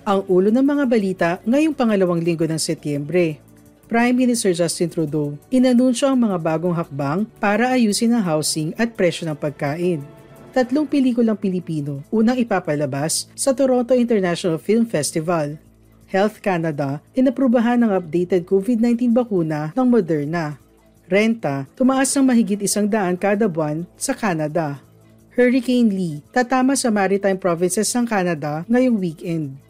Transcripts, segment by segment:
Ang ulo ng mga balita ngayong pangalawang linggo ng Setyembre. Prime Minister Justin Trudeau inanunsyo ang mga bagong hakbang para ayusin ang housing at presyo ng pagkain. Tatlong pelikulang Pilipino unang ipapalabas sa Toronto International Film Festival. Health Canada inaprubahan ng updated COVID-19 bakuna ng Moderna. Renta tumaas ng mahigit isang daan kada buwan sa Canada. Hurricane Lee tatama sa maritime provinces ng Canada ngayong weekend.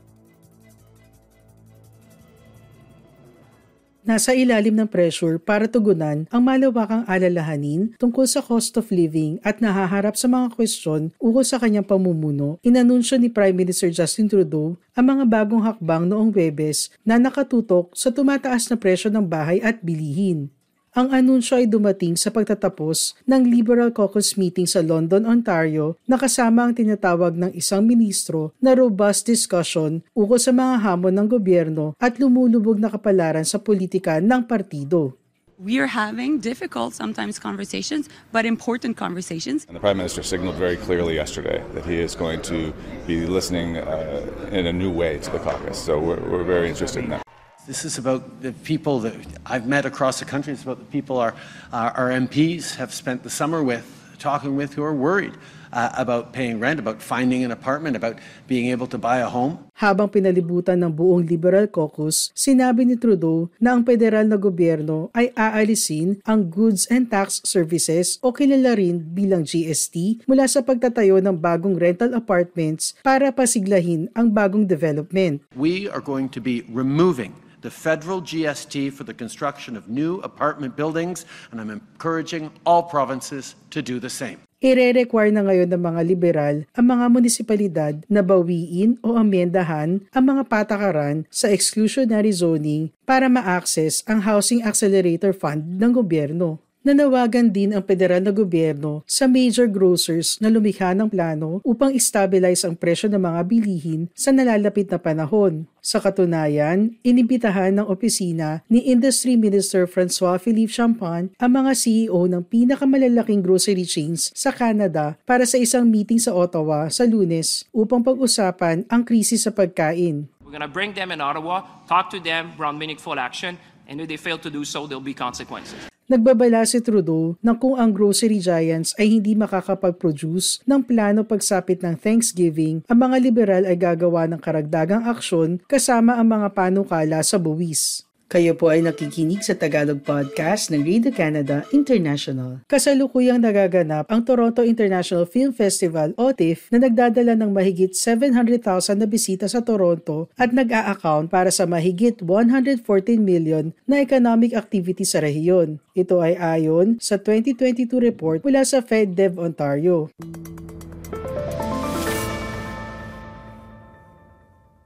Nasa ilalim ng pressure para tugunan ang malawakang alalahanin tungkol sa cost of living at nahaharap sa mga kwestiyon ukol sa kanyang pamumuno, inanunsyo ni Prime Minister Justin Trudeau ang mga bagong hakbang noong Webes na nakatutok sa tumataas na presyo ng bahay at bilihin. Ang anunsyo ay dumating sa pagtatapos ng Liberal Caucus meeting sa London, Ontario na kasama ang tinatawag ng isang ministro na robust discussion ukol sa mga hamon ng gobyerno at lumulubog na kapalaran sa politika ng partido. We are having difficult sometimes conversations, but important conversations. And the Prime Minister signaled very clearly yesterday that he is going to be listening uh, in a new way to the caucus. So we're, we're very interested in that. This is about the people that I've met across the country. It's about the people our, our, our MPs have spent the summer with, talking with, who are worried uh, about paying rent, about finding an apartment, about being able to buy a home. Habang pinalibutan ng buong Liberal Caucus, sinabi ni Trudeau na ang federal na gobyerno ay aalisin ang Goods and Tax Services o kilala rin bilang GST mula sa pagtatayo ng bagong rental apartments para pasiglahin ang bagong development. We are going to be removing the federal GST for the construction of new apartment buildings, and I'm encouraging all provinces to do the same. Ire-require na ngayon ng mga liberal ang mga munisipalidad na bawiin o amyendahan ang mga patakaran sa exclusionary zoning para ma-access ang Housing Accelerator Fund ng gobyerno. Nanawagan din ang federal na gobyerno sa major grocers na lumikha ng plano upang stabilize ang presyo ng mga bilihin sa nalalapit na panahon. Sa katunayan, inibitahan ng opisina ni Industry Minister Francois Philippe Champagne ang mga CEO ng pinakamalalaking grocery chains sa Canada para sa isang meeting sa Ottawa sa lunes upang pag-usapan ang krisis sa pagkain. We're going to bring them in Ottawa, talk to them around meaningful action, and if they fail to do so, there'll be consequences. Nagbabala si Trudeau na kung ang grocery giants ay hindi makakapag-produce ng plano pagsapit ng Thanksgiving, ang mga liberal ay gagawa ng karagdagang aksyon kasama ang mga panukala sa buwis. Kayo po ay nakikinig sa Tagalog Podcast ng Radio Canada International. Kasalukuyang nagaganap ang Toronto International Film Festival o TIFF na nagdadala ng mahigit 700,000 na bisita sa Toronto at nag-a-account para sa mahigit 114 million na economic activity sa rehiyon. Ito ay ayon sa 2022 report mula sa FedDev Ontario.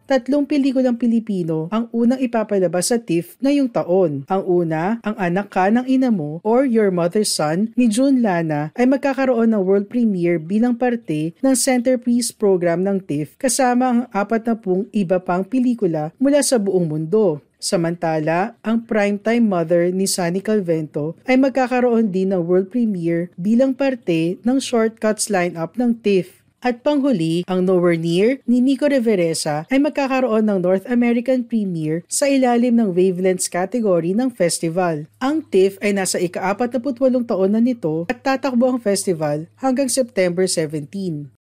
Tatlong pelikulang Pilipino ang unang ipapalabas sa TIFF ngayong taon. Ang una, Ang Anak Ka ng Ina Mo or Your Mother's Son ni June Lana ay magkakaroon ng world premiere bilang parte ng centerpiece program ng TIFF kasama ang apat na pung iba pang pelikula mula sa buong mundo. Samantala, ang primetime mother ni Sunny Calvento ay magkakaroon din ng world premiere bilang parte ng shortcuts lineup ng TIFF. At panghuli, ang Nowhere Near ni Nico Reveresa ay magkakaroon ng North American premiere sa ilalim ng Wavelengths category ng festival. Ang TIFF ay nasa ika-48 taon na nito at tatakbo ang festival hanggang September 17.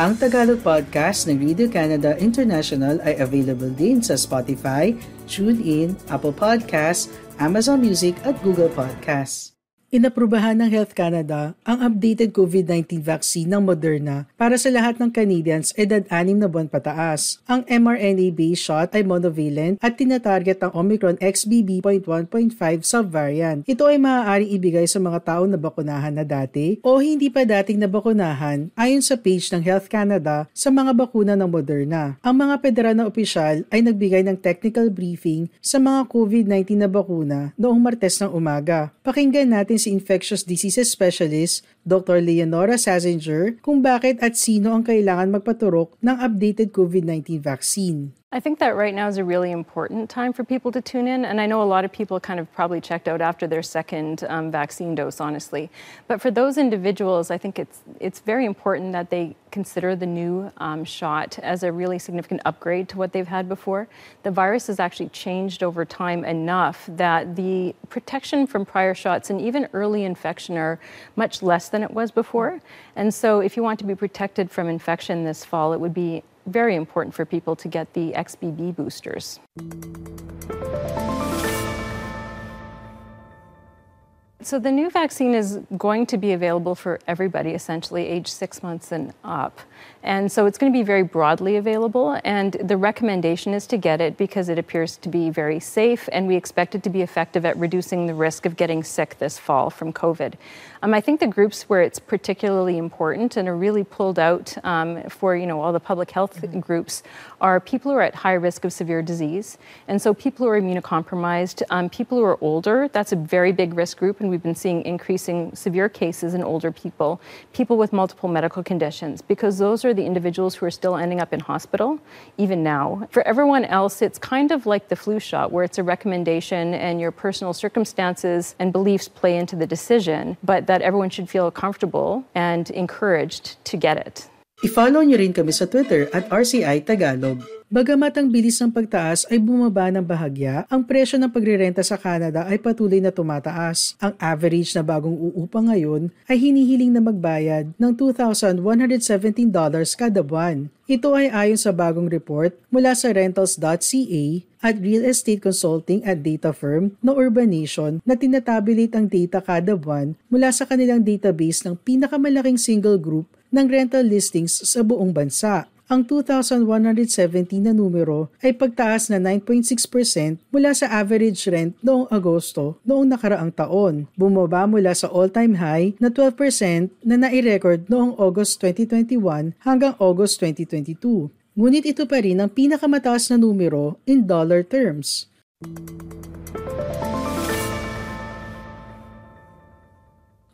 Ang Tagalog podcast ng Radio Canada International ay available din sa Spotify, TuneIn, Apple Podcasts, Amazon Music at Google Podcasts. Inaprubahan ng Health Canada ang updated COVID-19 vaccine ng Moderna para sa lahat ng Canadians edad 6 na buwan pataas. Ang mRNA-based shot ay monovalent at tinatarget ang Omicron XBB.1.5 subvariant. Ito ay maaaring ibigay sa mga tao na bakunahan na dati o hindi pa dating nabakunahan ayon sa page ng Health Canada sa mga bakuna ng Moderna. Ang mga federal na opisyal ay nagbigay ng technical briefing sa mga COVID-19 na bakuna noong Martes ng umaga. Pakinggan natin si infectious diseases specialist Dr. Leonora Sassinger kung bakit at sino ang kailangan magpaturok ng updated COVID-19 vaccine. I think that right now is a really important time for people to tune in. And I know a lot of people kind of probably checked out after their second um, vaccine dose, honestly. But for those individuals, I think it's, it's very important that they consider the new um, shot as a really significant upgrade to what they've had before. The virus has actually changed over time enough that the protection from prior shots and even early infection are much less than it was before. And so, if you want to be protected from infection this fall, it would be very important for people to get the XBB boosters. So the new vaccine is going to be available for everybody, essentially age six months and up. And so it's going to be very broadly available. And the recommendation is to get it because it appears to be very safe, and we expect it to be effective at reducing the risk of getting sick this fall from COVID. Um, I think the groups where it's particularly important and are really pulled out um, for you know all the public health mm-hmm. groups are people who are at high risk of severe disease, and so people who are immunocompromised, um, people who are older. That's a very big risk group, and we've been seeing increasing severe cases in older people, people with multiple medical conditions, because those are the individuals who are still ending up in hospital even now. For everyone else, it's kind of like the flu shot, where it's a recommendation and your personal circumstances and beliefs play into the decision. But that everyone should feel comfortable and encouraged to get it. I-follow niyo rin kami sa Twitter at RCI Tagalog. Bagamat ang bilis ng pagtaas ay bumaba ng bahagya, ang presyo ng pagrerenta sa Canada ay patuloy na tumataas. Ang average na bagong uupa ngayon ay hinihiling na magbayad ng $2,117 kada buwan. Ito ay ayon sa bagong report mula sa rentals.ca at real estate consulting at data firm na Urbanation na tinatabulate ang data kada buwan mula sa kanilang database ng pinakamalaking single group ng rental listings sa buong bansa. Ang 2,117 na numero ay pagtaas na 9.6% mula sa average rent noong Agosto noong nakaraang taon. Bumaba mula sa all-time high na 12% na nai-record noong August 2021 hanggang August 2022. Ngunit ito pa rin ang pinakamataas na numero in dollar terms.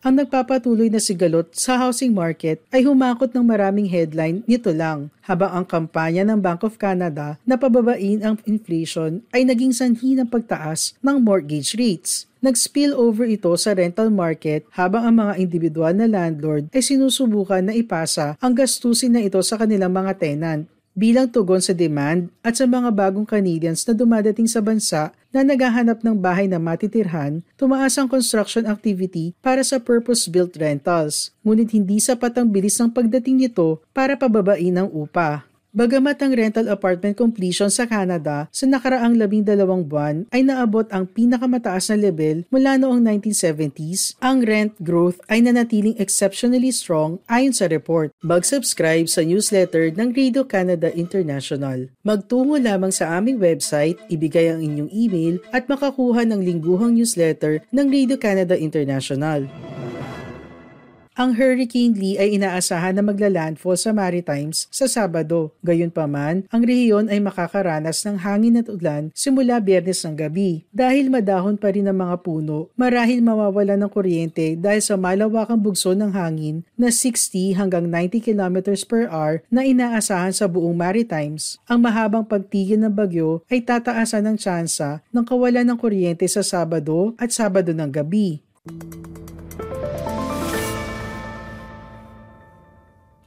Ang nagpapatuloy na sigalot sa housing market ay humakot ng maraming headline nito lang, habang ang kampanya ng Bank of Canada na pababain ang inflation ay naging sanhi ng pagtaas ng mortgage rates. Nag-spill over ito sa rental market habang ang mga individual na landlord ay sinusubukan na ipasa ang gastusin na ito sa kanilang mga tenant bilang tugon sa demand at sa mga bagong Canadians na dumadating sa bansa na naghahanap ng bahay na matitirhan, tumaas ang construction activity para sa purpose-built rentals. Ngunit hindi sapat ang bilis ng pagdating nito para pababain ang upa. Bagamat ang rental apartment completion sa Canada sa nakaraang labing dalawang buwan ay naabot ang pinakamataas na level mula noong 1970s, ang rent growth ay nanatiling exceptionally strong ayon sa report. Mag-subscribe sa newsletter ng Radio Canada International. Magtungo lamang sa aming website, ibigay ang inyong email at makakuha ng lingguhang newsletter ng Radio Canada International. Ang Hurricane Lee ay inaasahan na magla-landfall sa Maritimes sa Sabado. Gayunpaman, ang rehiyon ay makakaranas ng hangin at ulan simula biyernes ng gabi. Dahil madahon pa rin ang mga puno, marahil mawawala ng kuryente dahil sa malawakang bugso ng hangin na 60 hanggang 90 km per hour na inaasahan sa buong Maritimes. Ang mahabang pagtigil ng bagyo ay tataasan ng tsansa ng kawalan ng kuryente sa Sabado at Sabado ng gabi.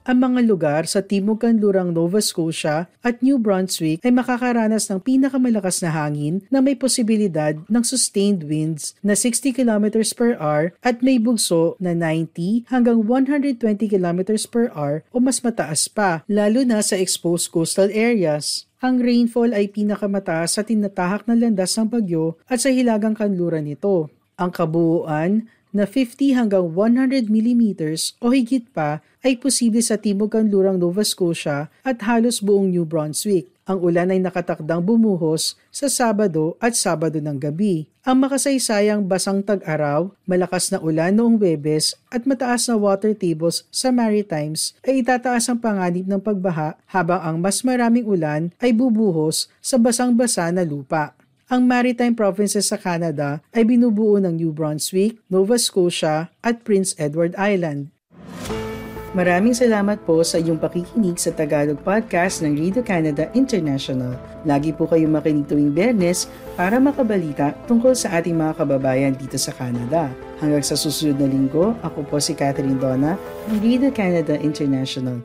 Ang mga lugar sa timog kanlurang Nova Scotia at New Brunswick ay makakaranas ng pinakamalakas na hangin na may posibilidad ng sustained winds na 60 km per hour at may bugso na 90 hanggang 120 km per hour o mas mataas pa, lalo na sa exposed coastal areas. Ang rainfall ay pinakamataas sa tinatahak na landas ng bagyo at sa hilagang kanluran nito. Ang kabuuan na 50 hanggang 100 millimeters o higit pa ay posible sa timog kanlurang Nova Scotia at halos buong New Brunswick. Ang ulan ay nakatakdang bumuhos sa Sabado at Sabado ng gabi. Ang makasaysayang basang tag-araw, malakas na ulan noong Webes at mataas na water tables sa Maritimes ay itataas ang panganib ng pagbaha habang ang mas maraming ulan ay bubuhos sa basang-basa na lupa. Ang maritime provinces sa Canada ay binubuo ng New Brunswick, Nova Scotia at Prince Edward Island. Maraming salamat po sa iyong pakikinig sa Tagalog Podcast ng Radio Canada International. Lagi po kayong makinig tuwing Bernes para makabalita tungkol sa ating mga kababayan dito sa Canada. Hanggang sa susunod na linggo, ako po si Catherine Donna ng Radio Canada International.